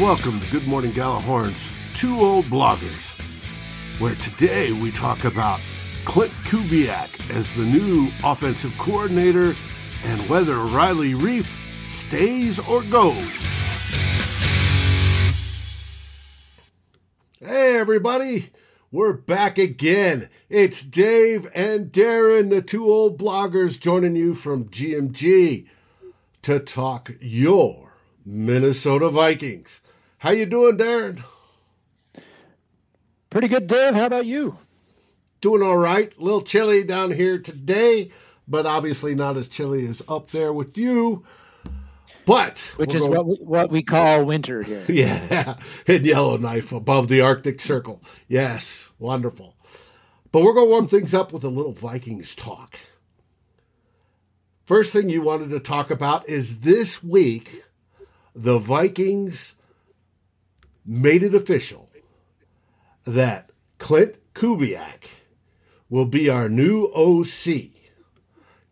Welcome to Good Morning Gjallarhorn's Two Old Bloggers, where today we talk about Klint Kubiak as the new offensive coordinator and whether Riley Reiff stays or goes. Hey, everybody. We're back again. It's Dave and Darren, the two old bloggers, joining you from GMG to talk your Minnesota Vikings. How you doing, Darren? Pretty good, Dave. How about you? Doing all right. A little chilly down here today, but obviously not as chilly as up there with you. But which is going, what we, what we call winter here. Yeah, in Yellowknife above the Arctic Circle. Yes, wonderful. But we're going to warm things up with a little Vikings talk. First thing you wanted to talk about is this week the Vikings made it official that Klint Kubiak will be our new OC.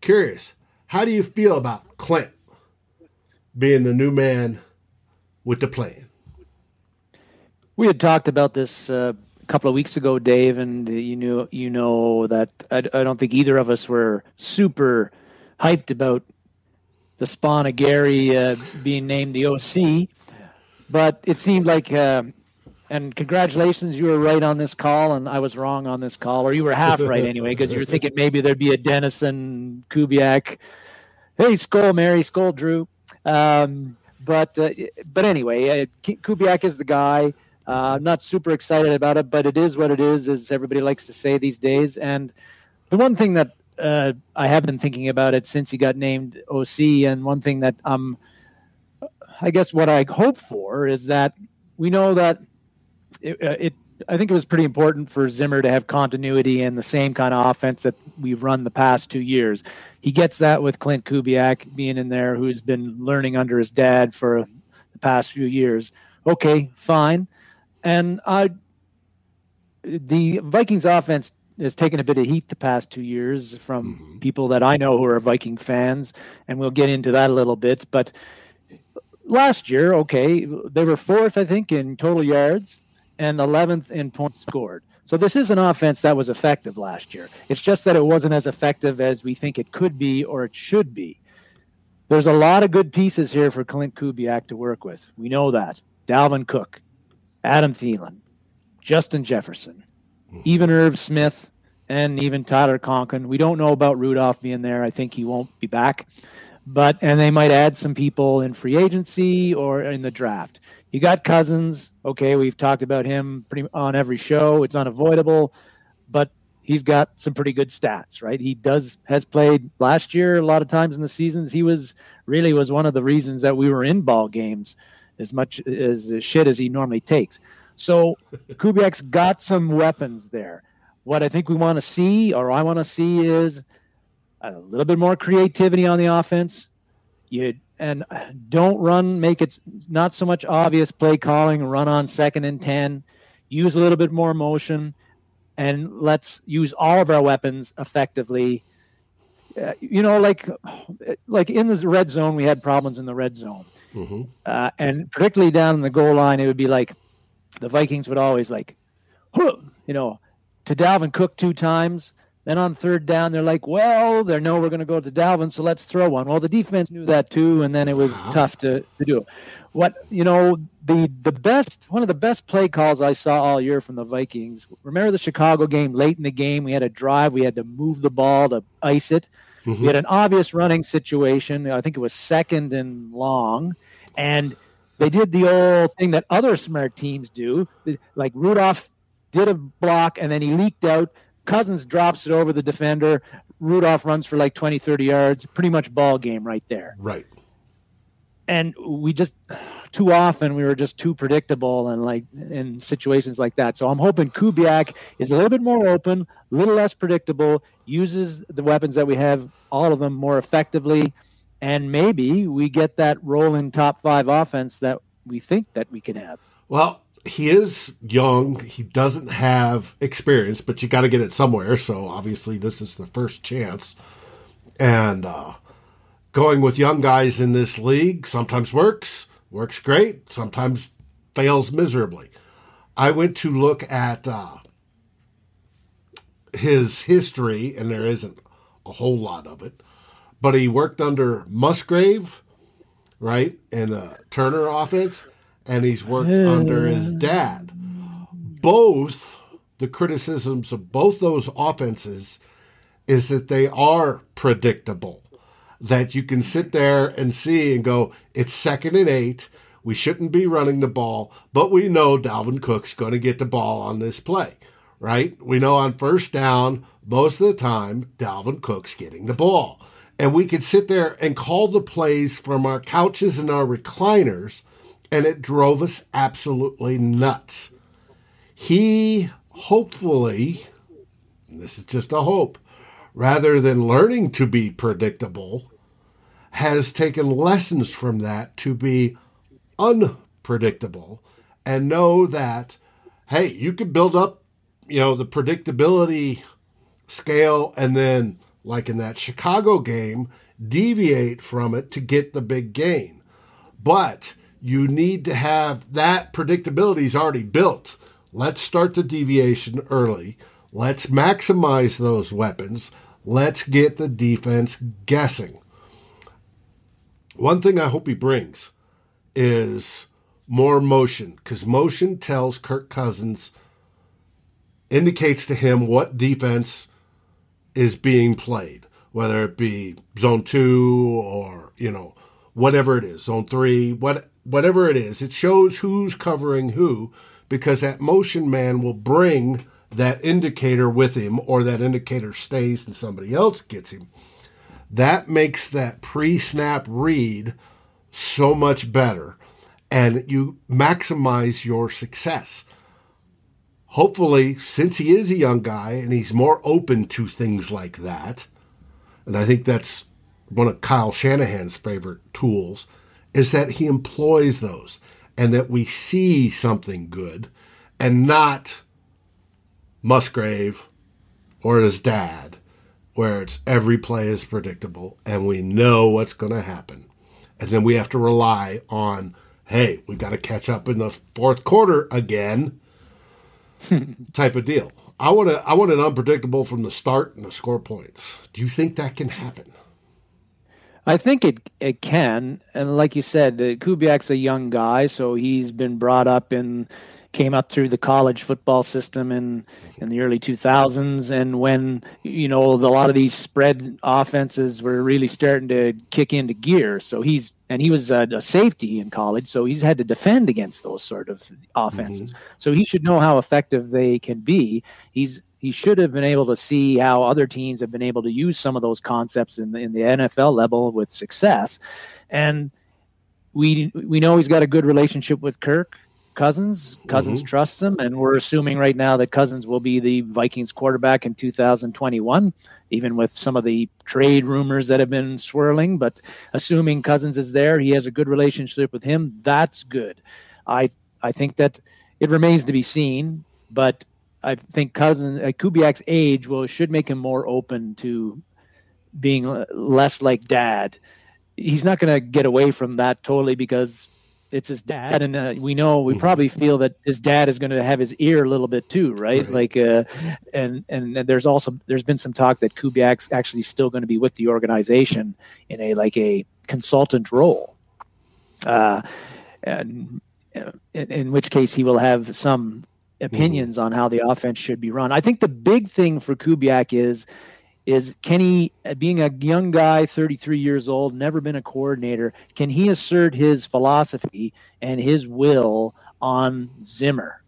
Curious, how do you feel about Klint being the new man with the plan? We had talked about this uh, a couple of weeks ago, Dave, and you knew you know that I, I don't think either of us were super hyped about the spawn of Gary uh, being named the OC, but it seemed like. Uh, and congratulations, you were right on this call, and I was wrong on this call, or you were half right anyway, because you were thinking maybe there'd be a Dennison Kubiak. Hey, Skol Mary, Skol Drew. Um, but uh, but anyway, uh, Kubiak is the guy. Uh, I'm not super excited about it, but it is what it is, as everybody likes to say these days. And the one thing that uh, I have been thinking about it since he got named OC, and one thing that I'm um, I guess what I hope for is that we know that it, uh, it I think it was pretty important for Zimmer to have continuity and the same kind of offense that we've run the past two years. He gets that with Klint Kubiak being in there, who's been learning under his dad for the past few years. Okay, fine. And I, the Vikings offense has taken a bit of heat the past two years from mm-hmm. people that I know who are Viking fans, and we'll get into that a little bit. But last year, okay, they were fourth, I think, in total yards and 11th in points scored. So this is an offense that was effective last year. It's just that it wasn't as effective as we think it could be or it should be. There's a lot of good pieces here for Klint Kubiak to work with. We know that. Dalvin Cook, Adam Thielen, Justin Jefferson, mm-hmm. even Irv Smith, and even Tyler Conklin. We don't know about Rudolph being there. I think he won't be back. But and they might add some people in free agency or in the draft. You got Cousins. Okay, we've talked about him pretty on every show. It's unavoidable, but he's got some pretty good stats, right? He does has played last year a lot of times in the seasons. He was really was one of the reasons that we were in ball games as much as shit as he normally takes. So Kubiak's got some weapons there. What I think we want to see, or I want to see, is a little bit more creativity on the offense. You and don't run, make it not so much obvious play calling, run on second and 10, use a little bit more motion, and let's use all of our weapons effectively. Uh, you know, like like in the red zone, we had problems in the red zone, mm-hmm. uh, and particularly down in the goal line, it would be like the Vikings would always like, you know, to Dalvin Cook two times, then on third down, they're like, well, they know we're going to go to Dalvin, so let's throw one. Well, the defense knew that too, and then it was uh-huh. tough to, to do. What you know, the the best one of the best play calls I saw all year from the Vikings. Remember the Chicago game? Late in the game, we had a drive. We had to move the ball to ice it. Mm-hmm. We had an obvious running situation. I think it was second and long, and they did the old thing that other smart teams do. Like Rudolph did a block, and then he leaked out Cousins drops it over the defender. Rudolph runs for like 20, 30 yards. Pretty much ball game right there. Right. And we just too often we were just too predictable and like in situations like that. So I'm hoping Kubiak is a little bit more open, a little less predictable, uses the weapons that we have, all of them more effectively, and maybe we get that rolling top five offense that we think that we can have. Well, he is young. He doesn't have experience, but you got to get it somewhere. So obviously, this is the first chance. And uh, going with young guys in this league sometimes works, works great. Sometimes fails miserably. I went to look at uh, his history, and there isn't a whole lot of it, but he worked under Musgrave, right, in the Turner offense, and he's worked under his dad. Both the criticisms of both those offenses is that they are predictable. That you can sit there and see and go, it's second and eight. We shouldn't be running the ball, but we know Dalvin Cook's going to get the ball on this play, right? We know on first down, most of the time, Dalvin Cook's getting the ball. And we could sit there and call the plays from our couches and our recliners, and it drove us absolutely nuts. He hopefully, this is just a hope, rather than learning to be predictable, has taken lessons from that to be unpredictable and know that, hey, you can build up, you know, the predictability scale and then, like in that Chicago game, deviate from it to get the big gain. But you need to have that predictability is already built. Let's start the deviation early. Let's maximize those weapons. Let's get the defense guessing. One thing I hope he brings is more motion because motion tells Kirk Cousins, indicates to him what defense is being played, whether it be zone two or, you know, whatever it is, zone three, what, whatever it is. It shows who's covering who because that motion man will bring that indicator with him or that indicator stays and somebody else gets him. That makes that pre snap read so much better and you maximize your success. Hopefully, since he is a young guy and he's more open to things like that, and I think that's one of Kyle Shanahan's favorite tools, is that he employs those and that we see something good and not Musgrave or his dad where it's every play is predictable and we know what's going to happen. And then we have to rely on, hey, we got to catch up in the fourth quarter again type of deal. I want to I want an unpredictable from the start and the score points. Do you think that can happen? I think it it can, and like you said, uh, Kubiak's a young guy, so he's been brought up in came up through the college football system in in the early 2000s and when you know a lot of these spread offenses were really starting to kick into gear. So he's and he was a, a safety in college so he's had to defend against those sort of offenses. Mm-hmm. so he should know how effective they can be. He's he should have been able to see how other teams have been able to use some of those concepts in the, in the NFL level with success and we we know he's got a good relationship with Kirk Cousins. Cousins mm-hmm. trusts him, and we're assuming right now that Cousins will be the Vikings quarterback in 2021, even with some of the trade rumors that have been swirling. But assuming Cousins is there, he has a good relationship with him. That's good. I I think that it remains to be seen, but I think Cousins uh, Kubiak's age will should make him more open to being less like dad. He's not going to get away from that totally because it's his dad, and uh, we know we probably feel that his dad is going to have his ear a little bit too, right? right. Like, uh, and, and there's also there's been some talk that Kubiak's actually still going to be with the organization in a like a consultant role, uh, and uh, in, in which case he will have some opinions mm. on how the offense should be run. I think the big thing for Kubiak is is can he being a young guy 33 years old never been a coordinator can he assert his philosophy and his will on zimmer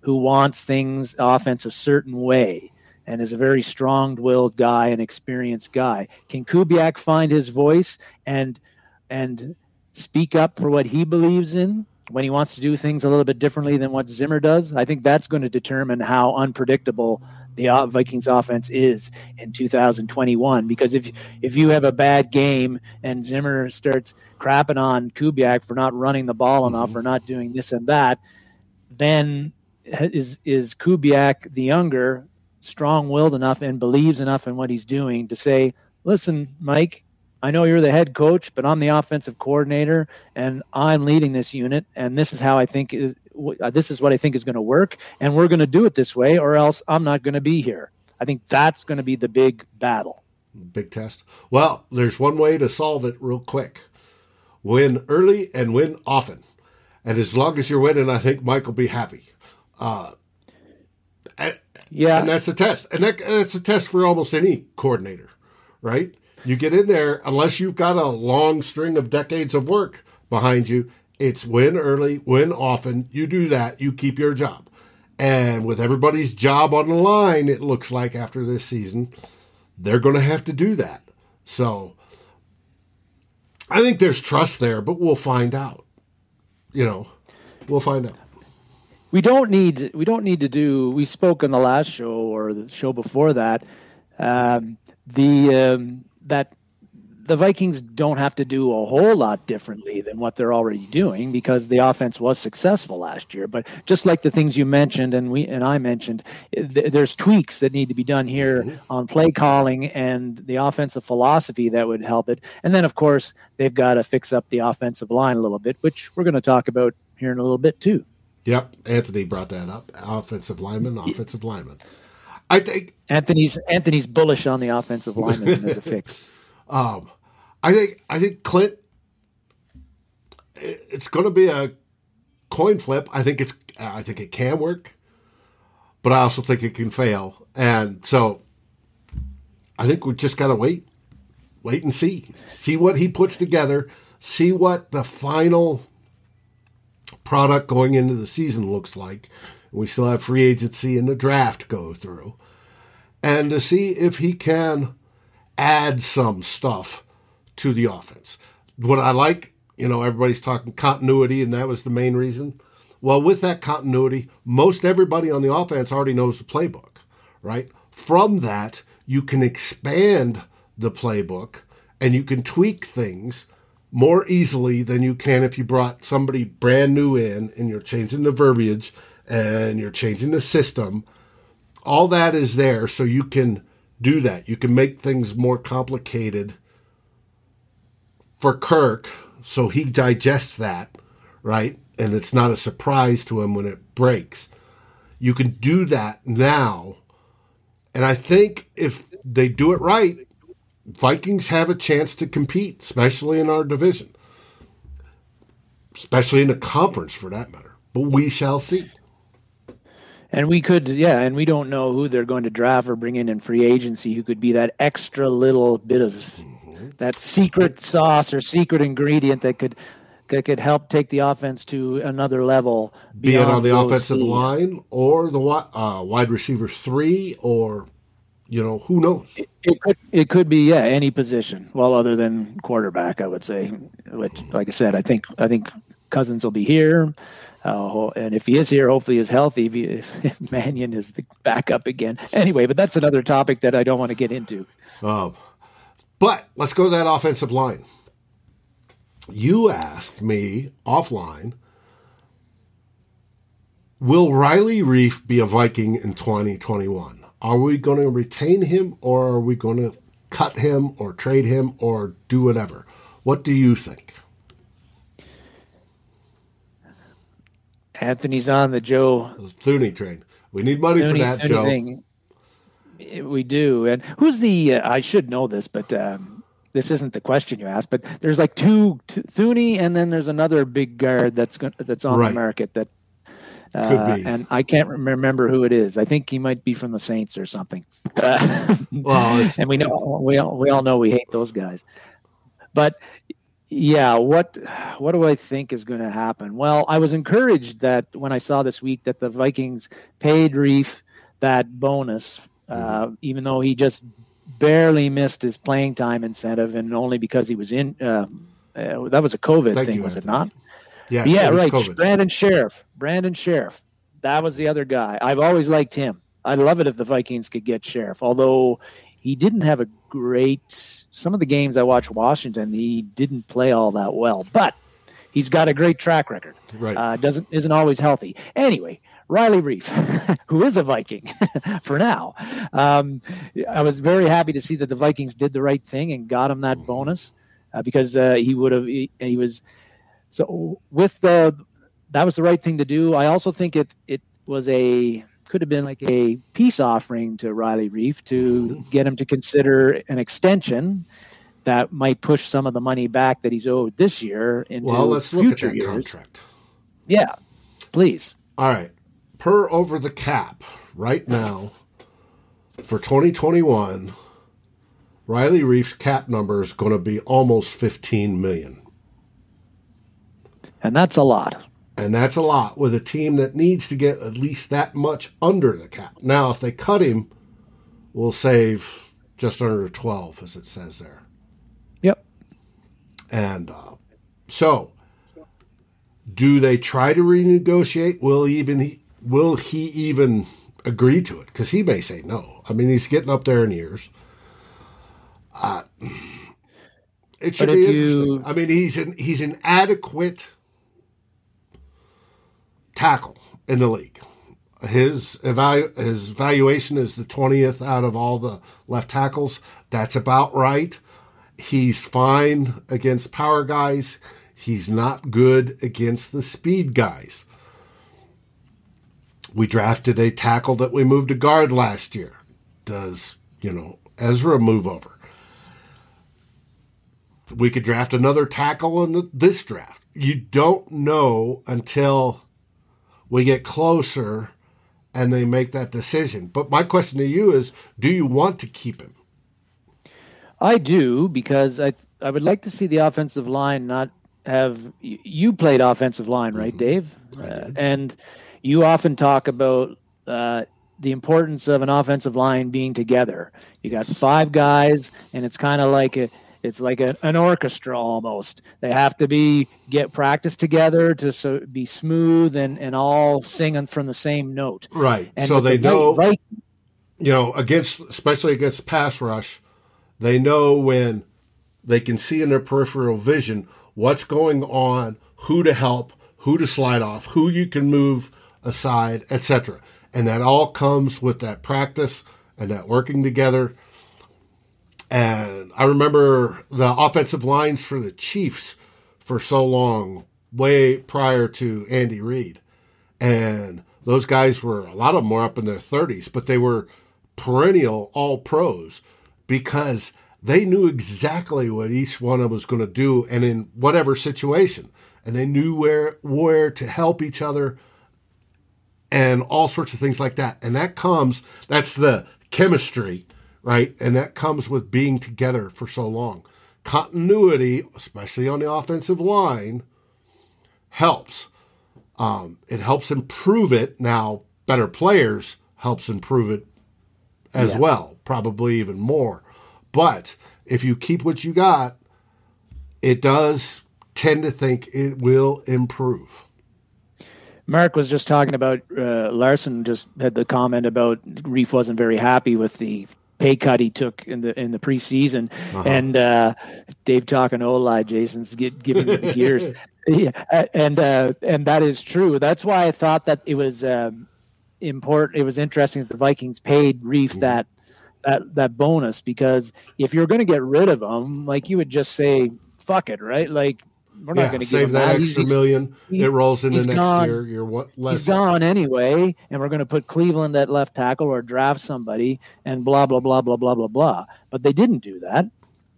who wants things offense a certain way and is a very strong-willed guy and experienced guy can kubiak find his voice and and speak up for what he believes in when he wants to do things a little bit differently than what zimmer does i think that's going to determine how unpredictable the Vikings offense is in 2021. Because if if you have a bad game and Zimmer starts crapping on Kubiak for not running the ball enough mm-hmm. or not doing this and that, then is is Kubiak the younger strong-willed enough and believes enough in what he's doing to say, "Listen, Mike, I know you're the head coach, but I'm the offensive coordinator and I'm leading this unit. And this is how I think is, uh, this is what I think is going to work, and we're going to do it this way, or else I'm not going to be here. I think that's going to be the big battle. Big test. Well, there's one way to solve it real quick win early and win often. And as long as you're winning, I think Mike will be happy. Uh, and, yeah. And that's a test. And that, that's a test for almost any coordinator, right? You get in there, unless you've got a long string of decades of work behind you, it's win early, win often. You do that, you keep your job. And with everybody's job on the line, it looks like after this season, they're going to have to do that. So I think there's trust there, but we'll find out. You know, we'll find out. We don't need we don't need to do. We spoke on the last show or the show before that. Um, the um, that the Vikings don't have to do a whole lot differently than what they're already doing because the offense was successful last year. But just like the things you mentioned and we and I mentioned, th- there's tweaks that need to be done here mm-hmm. on play calling and the offensive philosophy that would help it. And then of course they've got to fix up the offensive line a little bit, which we're going to talk about here in a little bit too. Yep, Anthony brought that up. Offensive lineman, offensive lineman. I think Anthony's Anthony's bullish on the offensive lineman as a fix. Um, I think I think Klint. It's going to be a coin flip. I think it's. I think it can work, but I also think it can fail. And so, I think we just got to wait, wait and see, see what he puts together, see what the final product going into the season looks like. We still have free agency and the draft go through, and to see if he can add some stuff to the offense. What I like, you know, everybody's talking continuity, and that was the main reason. Well, with that continuity, most everybody on the offense already knows the playbook, right? From that, you can expand the playbook and you can tweak things more easily than you can if you brought somebody brand new in and you're changing the verbiage and you're changing the system. All that is there so you can do that. You can make things more complicated for Kirk so he digests that, right? And it's not a surprise to him when it breaks. You can do that now. And I think if they do it right, Vikings have a chance to compete, especially in our division, especially in the conference for that matter. But we shall see. And we could, yeah, and we don't know who they're going to draft or bring in in free agency who could be that extra little bit of that secret sauce or secret ingredient that could that could help take the offense to another level. Be it on the offensive line or the uh, wide receiver three, or you know who knows. It, it, could it could be yeah any position. Well, other than quarterback, I would say. Which, like I said, I think I think Cousins will be here. Uh, and if he is here, hopefully he's healthy. If, if Mannion is the backup again, anyway. But that's another topic that I don't want to get into. Um, but let's go to that offensive line. You asked me offline Will Riley Reiff be a Viking in 2021? Are we going to retain him or are we going to cut him or trade him or do whatever? What do you think? Anthony's on the Joe Thuney train. We need money Thuney, for that, Joe. Thing. We do. And who's the? Uh, I should know this, but um, this isn't the question you asked. But there's like two, two Thuney, and then there's another big guard that's that's on right. the market that. Uh, and I can't remember who it is. I think he might be from the Saints or something. Well, and we know we all, we all know we hate those guys. But yeah, what what do I think is going to happen? Well, I was encouraged that when I saw this week that the Vikings paid Reiff that bonus uh, mm-hmm. even though he just barely missed his playing time incentive, and only because he was in. Uh, uh, that was a COVID Thank thing, you, was Anthony. it not? Yeah, yeah, right. COVID. Brandon Scherff Brandon Scherff That was the other guy. I've always liked him. I'd love it if the Vikings could get Scherff although he didn't have a great. Some of the games I watched Washington, he didn't play all that well, but he's got a great track record. Right. Uh, doesn't isn't always healthy. Anyway, Riley Reiff, who is a Viking for now. Um, I was very happy to see that the Vikings did the right thing and got him that bonus uh, because uh, he would have he, he, was so with the that was the right thing to do. I also think it it was a could have been like a peace offering to Riley Reiff to mm-hmm. get him to consider an extension that might push some of the money back that he's owed this year into well, let's look at that years. contract. Yeah, please. All right, per over the cap right now for 2021, Riley Reiff's cap number is going to be almost 15 million. And that's a lot. And that's a lot with a team that needs to get at least that much under the cap. Now, if they cut him, we'll save just under 12, as it says there. Yep. And uh, so, do they try to renegotiate? Will even will he even agree to it? Because he may say no. I mean, he's getting up there in years. Uh, it should be interesting. You... I mean, he's an he's an adequate tackle in the league. His evalu- his valuation is the 20th out of all the left tackles. That's about right. He's fine against power guys. He's not good against the speed guys. We drafted a tackle that we moved to guard last year. Does, you know, Ezra move over? We could draft another tackle in the, this draft. You don't know until we get closer and they make that decision. But my question to you is do you want to keep him? I do because I I would like to see the offensive line not have you played offensive line, right, mm-hmm. Dave? Uh, and you often talk about uh, the importance of an offensive line being together. You got five guys, and it's kind of like a it's like a, an orchestra almost. They have to be get practice together to so, be smooth and, and all singing from the same note. Right. And so they the know, right, you know, against especially against pass rush, they know when they can see in their peripheral vision what's going on, who to help, who to slide off, who you can move aside, etc. And that all comes with that practice and that working together and I remember the offensive lines for the Chiefs for so long, way prior to Andy Reid. And those guys were, a lot of them were up in their 30s, but they were perennial all pros because they knew exactly what each one of them was going to do and in whatever situation. And they knew where, where to help each other and all sorts of things like that. And that comes, that's the chemistry right? And that comes with being together for so long. Continuity, especially on the offensive line, helps. Um, it helps improve it. Now, better players helps improve it as yeah. well, probably even more. But if you keep what you got, it does tend to think it will improve. Mark was just talking about uh, Larson. Just had the comment about Reiff wasn't very happy with the pay cut he took in the in the preseason, uh-huh. and uh, Dave talking Oli, Jason's get, giving me the gears, yeah, and uh, and that is true. That's why I thought that it was um, important. It was interesting that the Vikings paid Reiff mm-hmm. that that that bonus because if you're going to get rid of him, like you would just say fuck it, right? Like we're not going to save that, that, extra he's, million. It rolls into next gone, year. You're what less. He's gone anyway, and we're going to put Cleveland at left tackle or draft somebody, and blah blah blah blah blah blah blah. But they didn't do that.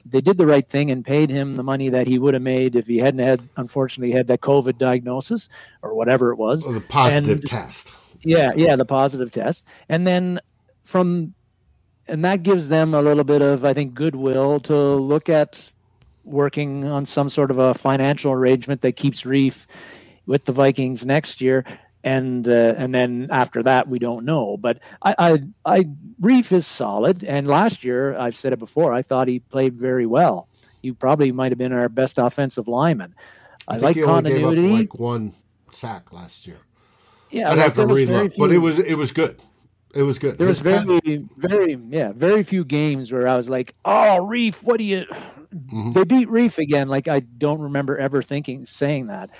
They did the right thing and paid him the money that he would have made if he hadn't had, unfortunately, had that COVID diagnosis or whatever it was. Or the positive and, test. Yeah, yeah, the positive test, and then from, and that gives them a little bit of, I think, goodwill to look at working on some sort of a financial arrangement that keeps Reiff with the Vikings next year. And uh, and then after that, we don't know. But I, I, I Reiff is solid. And last year, I've said it before, I thought he played very well. He probably might have been our best offensive lineman. I, I like continuity. like one sack last year. Yeah, I'd have to it, but it was it was good. It was good. There was very, very, yeah, very few games where I was like, "Oh, Reiff, what do you?" Mm-hmm. They beat Reiff again. Like I don't remember ever thinking saying that.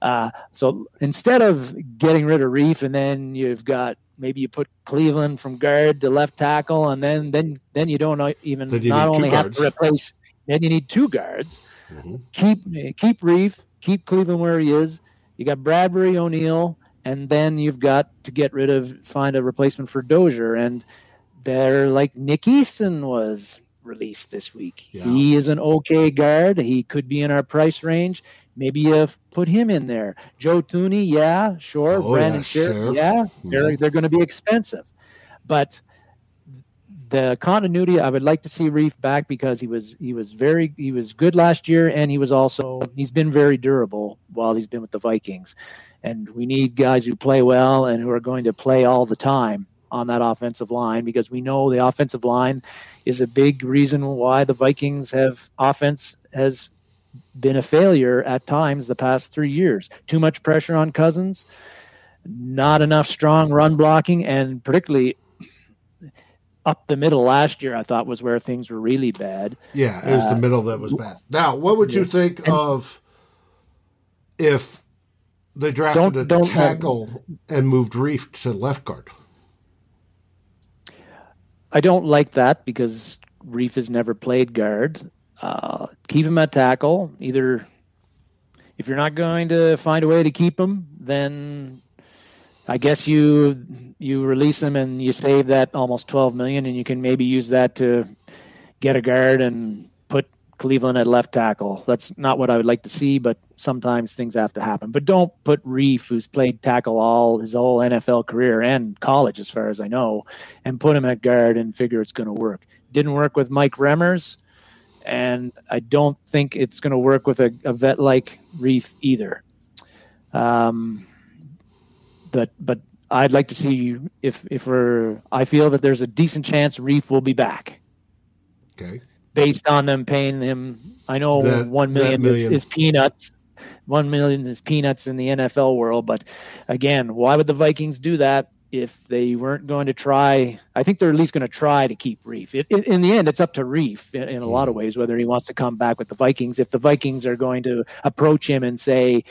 Uh, so instead of getting rid of Reiff, and then you've got maybe you put Cleveland from guard to left tackle, and then then then you don't even you not only have to replace, then you need two guards. Mm-hmm. Keep keep Reiff, keep Cleveland where he is, You got Bradbury O'Neill, and then you've got to get rid of find a replacement for Dozier. And they're like Nick Easton was released this week. Yeah. He is an okay guard. He could be in our price range. Maybe you put him in there. Joe Thuney, yeah, sure. Oh, Brandon yeah, yeah, mm-hmm. they're yeah. they're going to be expensive, but the continuity I would like to see Reiff back because he was he was very he was good last year and he was also he's been very durable while he's been with the Vikings, and we need guys who play well and who are going to play all the time on that offensive line because we know the offensive line is a big reason why the Vikings have offense has been a failure at times the past three years. Too much pressure on Cousins, not enough strong run blocking, and particularly up the middle last year, I thought was where things were really bad. Yeah, it was uh, the middle that was bad. Now, what would yeah. you think and, of if they drafted don't, a don't tackle and moved Reiff to left guard? I don't like that because Reiff has never played guard. Uh, keep him at tackle. Either if you're not going to find a way to keep him, then I guess you you release him and you save that almost 12 million, and you can maybe use that to get a guard and put Cleveland at left tackle. That's not what I would like to see, but sometimes things have to happen. But don't put Reiff, who's played tackle all his whole NFL career and college, as far as I know, and put him at guard and figure it's going to work. Didn't work with Mike Remmers and I don't think it's going to work with a, a vet like Reiff either. Um, but but I'd like to see if if we're. I feel that there's a decent chance Reiff will be back. Okay. Based on them paying him, I know that, one million, million. Is, is peanuts. One million is peanuts in the NFL world, but again, why would the Vikings do that? if they weren't going to try, I think they're at least going to try to keep Reiff. It, it, in the end, it's up to Reiff in, in, a lot of ways whether he wants to come back with the Vikings. If the Vikings are going to approach him and say,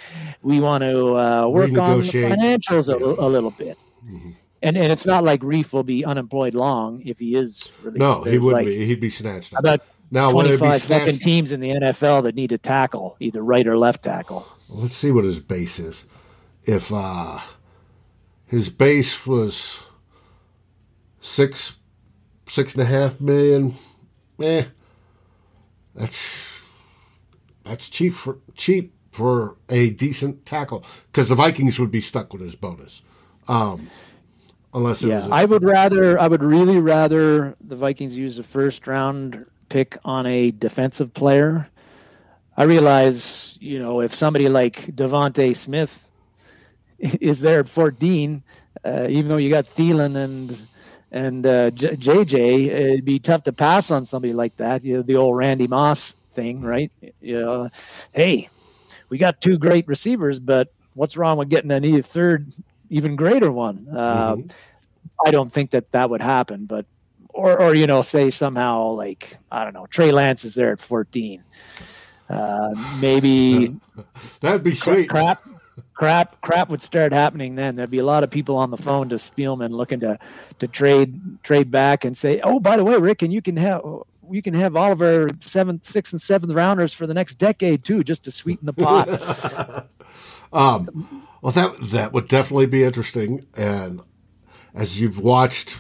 "We want to uh, work on the financials a, a little bit," mm-hmm. and and it's not like Reiff will be unemployed long if he is released. No, There's he wouldn't like, be. He'd be snatched. About now, 25 fucking teams in the NFL that need to tackle either right or left tackle. Let's see what his base is. If uh his base was six six and a half million. Eh, that's that's cheap for cheap for a decent tackle because the Vikings would be stuck with his bonus. Um, unless yeah, I would rather I would really rather the Vikings use a first round pick on a defensive player. I realize, you know, if somebody like DeVonta Smith is there at 14, uh, even though you got Thielen and and uh, J- JJ, it'd be tough to pass on somebody like that. You know, the old Randy Moss thing, right? You know, hey, we got two great receivers, but what's wrong with getting a third, even greater one? Uh, mm-hmm. I don't think that that would happen, but or or you know, say somehow like I don't know, Trey Lance is there at fourteen. Uh, maybe that'd be sweet. Crap, crap crap would start happening then there'd be a lot of people on the phone to Spielman looking to to trade trade back and say oh by the way Rick and you can have you can have all of our seventh sixth and seventh rounders for the next decade too just to sweeten the pot um, well that that would definitely be interesting and as you've watched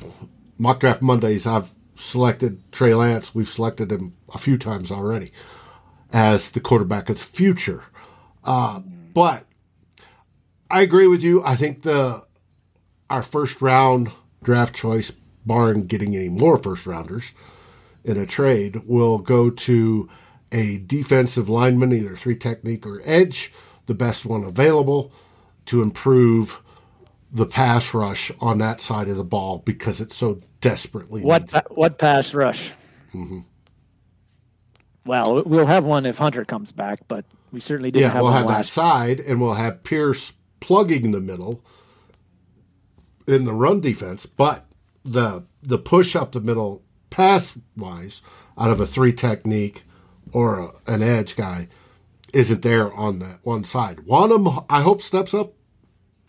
mock draft mondays i've selected trey lance we've selected him a few times already as the quarterback of the future uh, but I agree with you. I think the our first round draft choice, barring getting any more first rounders in a trade, will go to a defensive lineman, either three technique or edge, the best one available, to improve the pass rush on that side of the ball because it's so desperately what what pass rush. Mm-hmm. Well, we'll have one if Hunter comes back, but we certainly didn't yeah, have we'll have that side, and we'll have Pierce plugging the middle in the run defense, but the the push up the middle pass wise out of a three technique or a, an edge guy isn't there on that one side. Wonnum, I hope steps up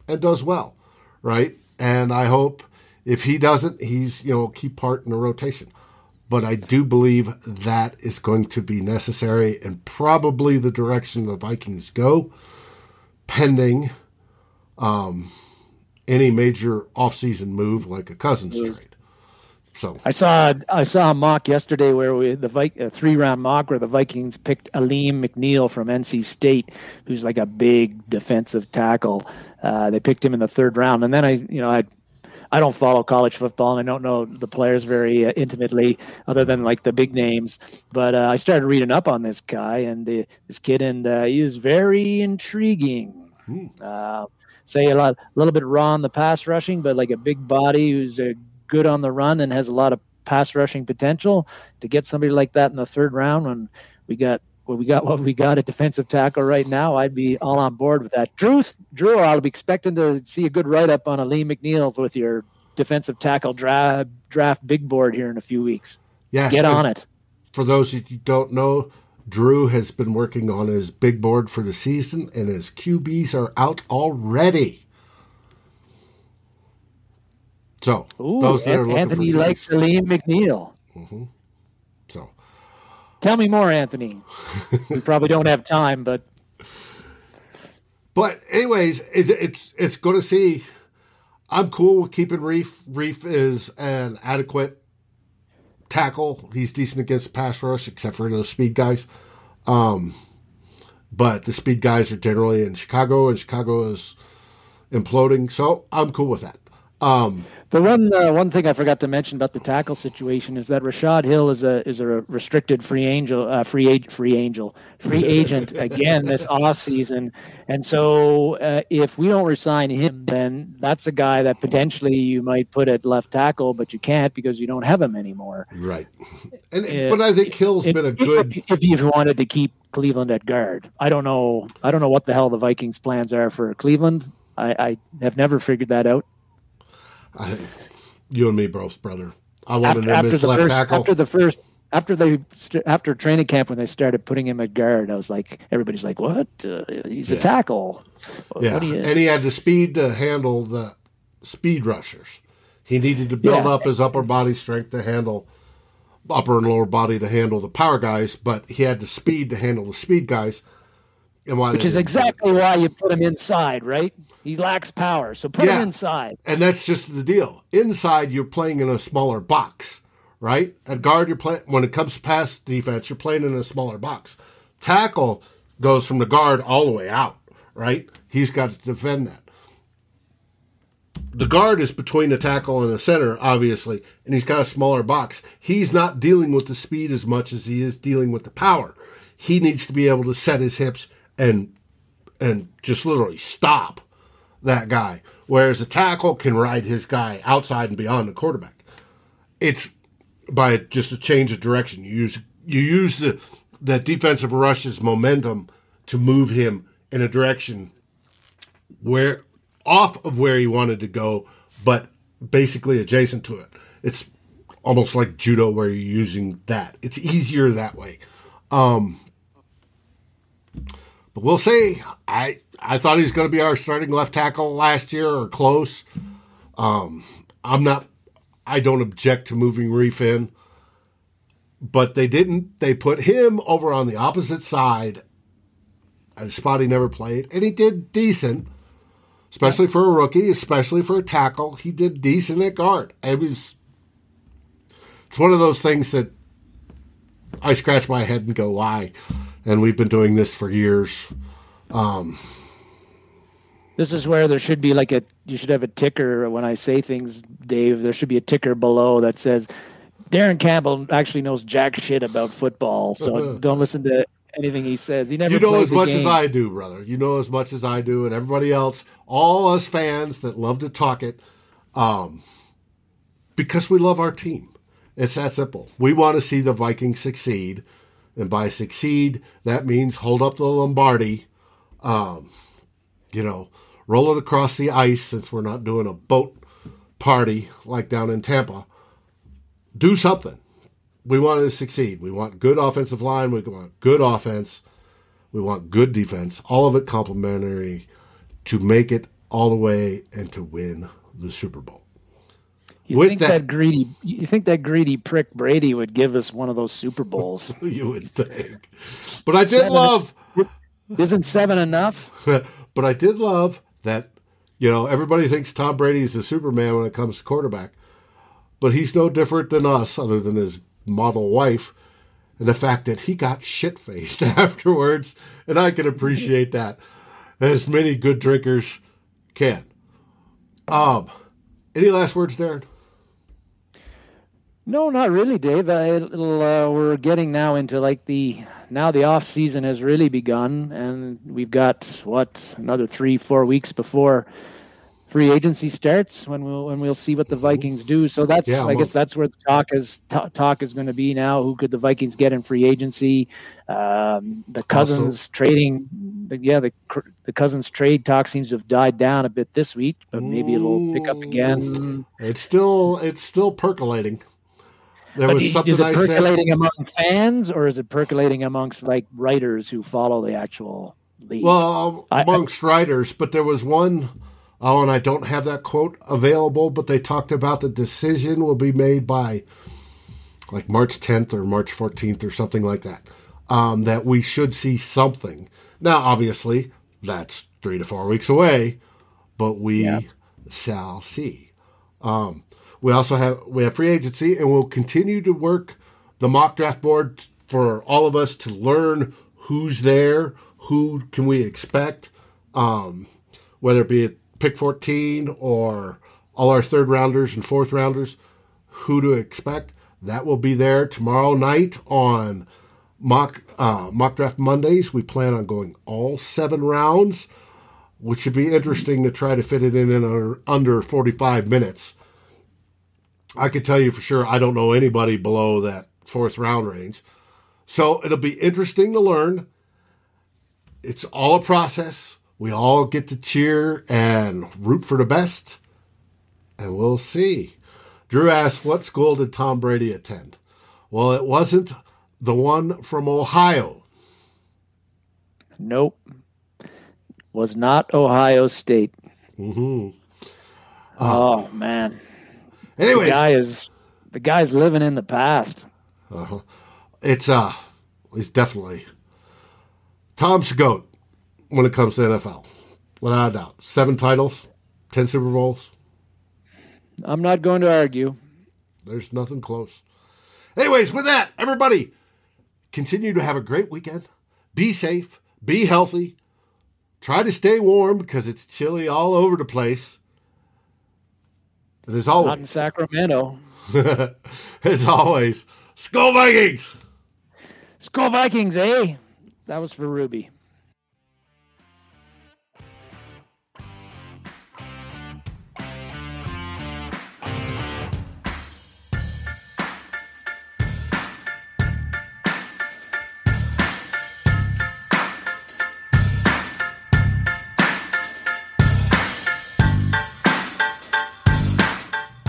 and does well, right? And I hope if he doesn't, he's you know key part in the rotation. But I do believe that is going to be necessary and probably the direction the Vikings go pending um, any major offseason move like a Cousins trade. So I saw I saw a mock yesterday where we the Vi- three round mock where the Vikings picked Alim McNeill from NC State, who's like a big defensive tackle. Uh, they picked him in the third round, and then I you know I I don't follow college football and I don't know the players very uh, intimately, other than like the big names. But uh, I started reading up on this guy and uh, this kid, and uh, he is very intriguing. Hmm. Uh, say a lot, a little bit raw on the pass rushing, but like a big body who's uh, good on the run and has a lot of pass rushing potential. To get somebody like that in the third round when we got well, we got what we got at defensive tackle right now. I'd be all on board with that. Drew, Drew, I'll be expecting to see a good write up on Alim McNeill with your defensive tackle draft draft big board here in a few weeks. yes, Get on it. For those of you who don't know, Drew has been working on his big board for the season, and his QBs are out already. So Ooh, those that are looking Anthony for likes Alim McNeill. so Tell me more, Anthony. we probably don't have time, but But anyways, it, it's it's going to see. I'm cool with keeping Reiff. Reiff is an adequate tackle. He's decent against pass rush, except for those speed guys. Um, but the speed guys are generally in Chicago, and Chicago is imploding. So I'm cool with that. Um, The one uh, one thing I forgot to mention about the tackle situation is that Rashod Hill is a is a restricted free angel uh, free ag- free angel free agent again this off season, and so uh, if we don't resign him, then that's a guy that potentially you might put at left tackle, but you can't because you don't have him anymore. right. And but I think Hill's If, been a good. if, if you wanted to keep Cleveland at guard, I don't know. I don't know what the hell the Vikings' plans are for Cleveland. I, I have never figured that out. I, you and me both, brother. I wanted after, him as left first, tackle. after the first, after they after training camp when they started putting him at guard, I was like, everybody's like, what? Uh, he's a tackle. Yeah, What you? and he had the speed to handle the speed rushers. He needed to build Yeah. up his upper body strength to handle upper and lower body to handle the power guys, but he had the speed to handle the speed guys. Which is exactly why you put him inside, right? He lacks power, so put Yeah. him inside. and that's just the deal. Inside, you're playing in a smaller box, right? At guard, you're playing when it comes to pass defense, you're playing in a smaller box. Tackle goes from the guard all the way out, right? He's got to defend that. The guard is between the tackle and the center, obviously, and he's got a smaller box. He's not dealing with the speed as much as he is dealing with the power. He needs to be able to set his hips and and just literally stop that guy. Whereas a tackle can ride his guy outside and beyond the quarterback. It's by just a change of direction. You use you use the the defensive rush's momentum to move him in a direction where off of where he wanted to go, but basically adjacent to it. It's almost like judo where you're using that. It's easier that way. Um, but we'll see. I I thought he was going to be our starting left tackle last year or close. Um, I'm not. I don't object to moving Reiff in, but they didn't. They put him over on the opposite side at a spot he never played, and he did decent, especially for a rookie, especially for a tackle. He did decent at guard. It was. It's one of those things that I scratch my head and go, "Why?" And we've been doing this for years. This is where there should be like a you should have a ticker when I say things, Dave. There should be a ticker below that says Darren Campbell actually knows jack shit about football, so don't listen to anything he says. He never You know as much game. as I do, brother. You know as much as I do, and everybody else, all us fans that love to talk it, um, because we love our team. It's that simple. We want to see the Vikings succeed, and by succeed, that means hold up the Lombardi. Um, you know, roll it across the ice since we're not doing a boat party like down in Tampa. Do something. We want to succeed. We want good offensive line. We want good offense. We want good defense. All of it complementary to make it all the way and to win the Super Bowl. You with think that- that, greedy? You think that greedy prick Brady would give us one of those Super Bowls? You would think. But I did Seven- love Isn't seven enough? But I did love that, you know, everybody thinks Tom Brady is the Superman when it comes to quarterback, but he's no different than us, other than his model wife, and the fact that he got shit faced afterwards. And I can appreciate that, as many good drinkers can. Um, any last words, Darren? No, not really, Dave. I, uh, we're getting now into like the now the off season has really begun, and we've got what another three, four weeks before free agency starts when we'll when we'll see what the Vikings do. So that's yeah, I guess that's where the talk is t- talk is going to be now. Who could the Vikings get in free agency? Um, the Cousins also, trading, yeah, the the Cousins trade talk seems to have died down a bit this week, but maybe it'll pick up again. It's still it's still percolating. There was something is it percolating among fans, or is it percolating amongst like writers who follow the actual league? Well, amongst I, writers, but there was one. Oh, and I don't have that quote available, but they talked about the decision will be made by like March 10th or March 14th or something like that. Um, that we should see something. Now, obviously, that's three to four weeks away, but we yeah. shall see. Um, we also have we have free agency, and we'll continue to work the mock draft board for all of us to learn who's there, who can we expect, um, whether it be at pick 14 or all our third rounders and fourth rounders, who to expect. That will be there tomorrow night on mock uh, mock draft Mondays. We plan on going all seven rounds, which should be interesting to try to fit it in in under, under 45 minutes. I can tell you for sure I don't know anybody below that fourth round range. So it'll be interesting to learn. It's all a process. We all get to cheer and root for the best, and we'll see. Drew asked, What school did Tom Brady attend? Well, it wasn't the one from Ohio. Nope. Was not Ohio State. Mm-hmm. Uh, oh, man. Anyways, the guy is the guy's living in the past. Uh-huh. It's uh, he's definitely Tom's goat when it comes to NFL, without a doubt. Seven titles, ten Super Bowls. I'm not going to argue. There's nothing close. Anyways, with that, everybody, continue to have a great weekend. Be safe. Be healthy. Try to stay warm because it's chilly all over the place. And as always, not in Sacramento. as always, Skol Vikings. Skol Vikings, eh? That was for Ruby.